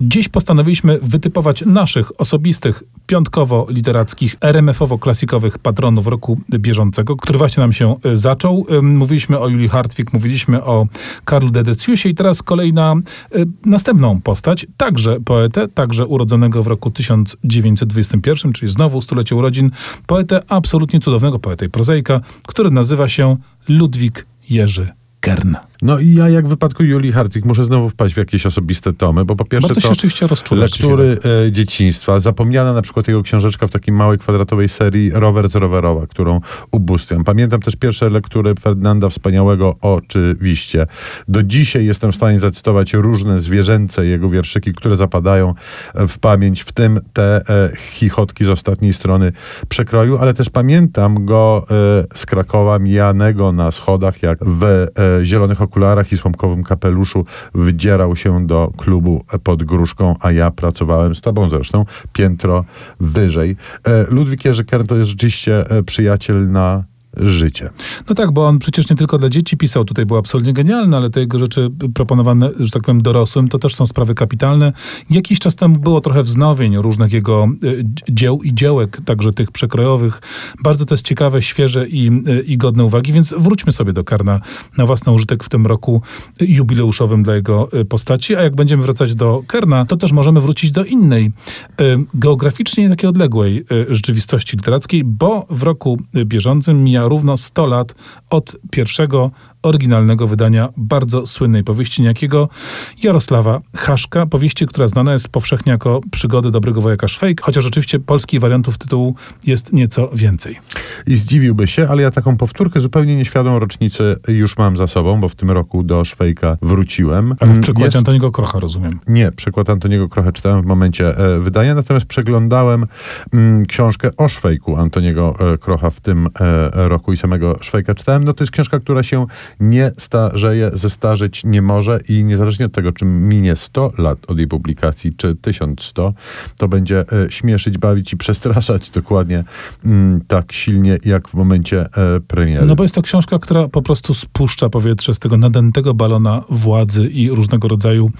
Dziś postanowiliśmy wytypować naszych osobistych, piątkowo-literackich, RMF-owo-klasikowych patronów roku bieżącego, który właśnie nam się y, zaczął. Mówiliśmy o Julii Hartwig, mówiliśmy o Karlu Dedeciusie i teraz kolejna, y, następną postać, także poetę, także urodzonego w roku 1921, czyli znowu stulecie urodzin, poetę absolutnie cudownego, poetę i prozaika, który nazywa się Ludwik Jerzy Kern. No i ja, jak w wypadku Julii Hartwig, muszę znowu wpaść w jakieś osobiste tomy, bo po pierwsze Bardzo to rozczulasz lektury e, dzieciństwa, zapomniana na przykład jego książeczka w takiej małej kwadratowej serii Rower z rowerowa, którą ubóstwiam. Pamiętam też pierwsze lektury Ferdynanda Wspaniałego oczywiście. Do dzisiaj jestem w stanie zacytować różne zwierzęce jego wierszyki, które zapadają w pamięć, w tym te e, chichotki z ostatniej strony przekroju, ale też pamiętam go e, z Krakowa mijanego na schodach, jak w e, zielonych okularach i słomkowym kapeluszu wydzierał się do klubu pod Gruszką, a ja pracowałem z tobą zresztą piętro wyżej. E, Ludwik Jerzy Kern to jest rzeczywiście e, przyjaciel na życie. No tak, bo on przecież nie tylko dla dzieci pisał, tutaj był absolutnie genialny, ale te jego rzeczy proponowane, że tak powiem, dorosłym, to też są sprawy kapitalne. Jakiś czas temu było trochę wznowień różnych jego y, dzieł i dziełek, także tych przekrojowych. Bardzo to jest ciekawe, świeże i, y, i godne uwagi, więc wróćmy sobie do Karna na własny użytek w tym roku jubileuszowym dla jego y, postaci, a jak będziemy wracać do Kerna, to też możemy wrócić do innej, geograficznie takiej odległej rzeczywistości literackiej, bo w roku bieżącym mija równo 100 lat od pierwszego oryginalnego wydania bardzo słynnej powieści niejakiego Jarosława Haszka, powieści, która znana jest powszechnie jako Przygody dobrego wojaka Szwejk, chociaż oczywiście polskich wariantów tytułu jest nieco więcej. I zdziwiłby się, ale ja taką powtórkę zupełnie nieświadomą rocznicę już mam za sobą, bo w tym roku do Szwejka wróciłem. Ale w przykładzie jest- Antoniego Krocha, rozumiem. Nie, przykład Antoniego Krochę czytałem w momencie e, wydania, natomiast przeglądałem mm, książkę o Szwejku Antoniego e, Krocha w tym e, roku i samego Szwejka czytałem. No to jest książka, która się nie starzeje, zestarzeć nie może i niezależnie od tego, czy minie 100 lat od jej publikacji, czy 1100, to będzie e, śmieszyć, bawić i przestraszać dokładnie mm, tak silnie, jak w momencie e, premiery. No bo jest to książka, która po prostu spuszcza powietrze z tego nadętego balona władzy i różnego rodzaju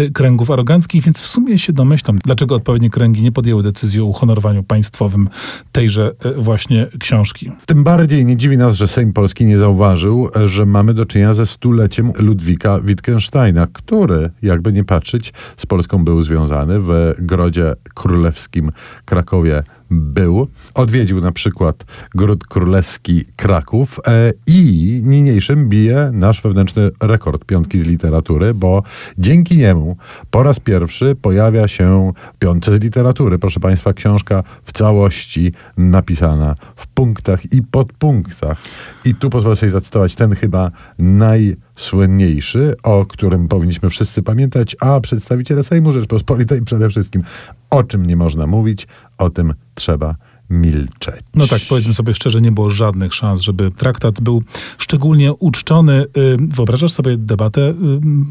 y, kręgów aroganckich, więc w sumie się domyślam, dlaczego odpowiednie kręgi nie podjęły decyzji o uhonorowaniu państwowym tejże y, właśnie książki. Tym bardziej nie dziwi nas, że Sejm Polski nie zauważył, e, że mamy do czynienia ze stuleciem Ludwika Wittgensteina, który, jakby nie patrzeć, z Polską był związany. W Grodzie Królewskim Krakowie był. Odwiedził na przykład Gród Królewski Kraków e, i niniejszym bije nasz wewnętrzny rekord piątki z literatury, bo dzięki niemu po raz pierwszy pojawia się w piątce z literatury. Proszę Państwa, książka w całości napisana w punktach i podpunktach. I tu pozwolę sobie zacytować ten chyba najsłynniejszy, o którym powinniśmy wszyscy pamiętać, a przedstawiciele Sejmu Rzeczpospolitej przede wszystkim. O czym nie można mówić, o tym trzeba milczeć. No tak, powiedzmy sobie szczerze, nie było żadnych szans, żeby traktat był szczególnie uczczony. Y, Wyobrażasz sobie debatę y,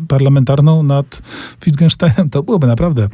parlamentarną nad Wittgensteinem? To byłoby naprawdę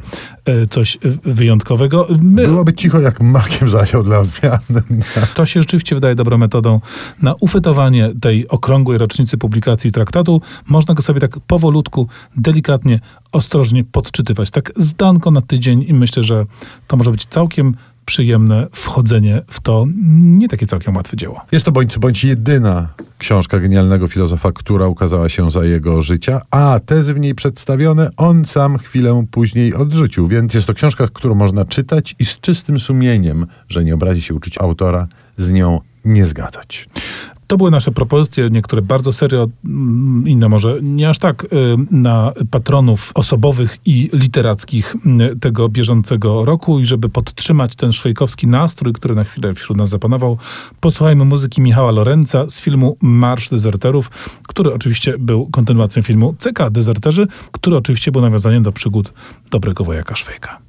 y, coś wyjątkowego. My, Byłoby cicho jak makiem zasiał dla odmiany. To się rzeczywiście wydaje dobrą metodą na uchwytowanie tej okrągłej rocznicy publikacji traktatu. Można go sobie tak powolutku, delikatnie, ostrożnie podczytywać. Tak zdanko na tydzień i myślę, że to może być całkiem przyjemne wchodzenie w to nie takie całkiem łatwe dzieło. Jest to bądź co bądź jedyna książka genialnego filozofa, która ukazała się za jego życia, a tezy w niej przedstawione on sam chwilę później odrzucił. Więc jest to książka, którą można czytać i z czystym sumieniem, że nie obrazi się uczyć autora, z nią nie zgadzać. To były nasze propozycje, niektóre bardzo serio, mm, inne może nie aż tak, y, na patronów osobowych i literackich y, tego bieżącego roku. I żeby podtrzymać ten szwejkowski nastrój, który na chwilę wśród nas zapanował, posłuchajmy muzyki Michała Lorenza z filmu Marsz Dezerterów, który oczywiście był kontynuacją filmu CK Dezerterzy, który oczywiście był nawiązaniem do przygód dobrego wojaka Szwejka.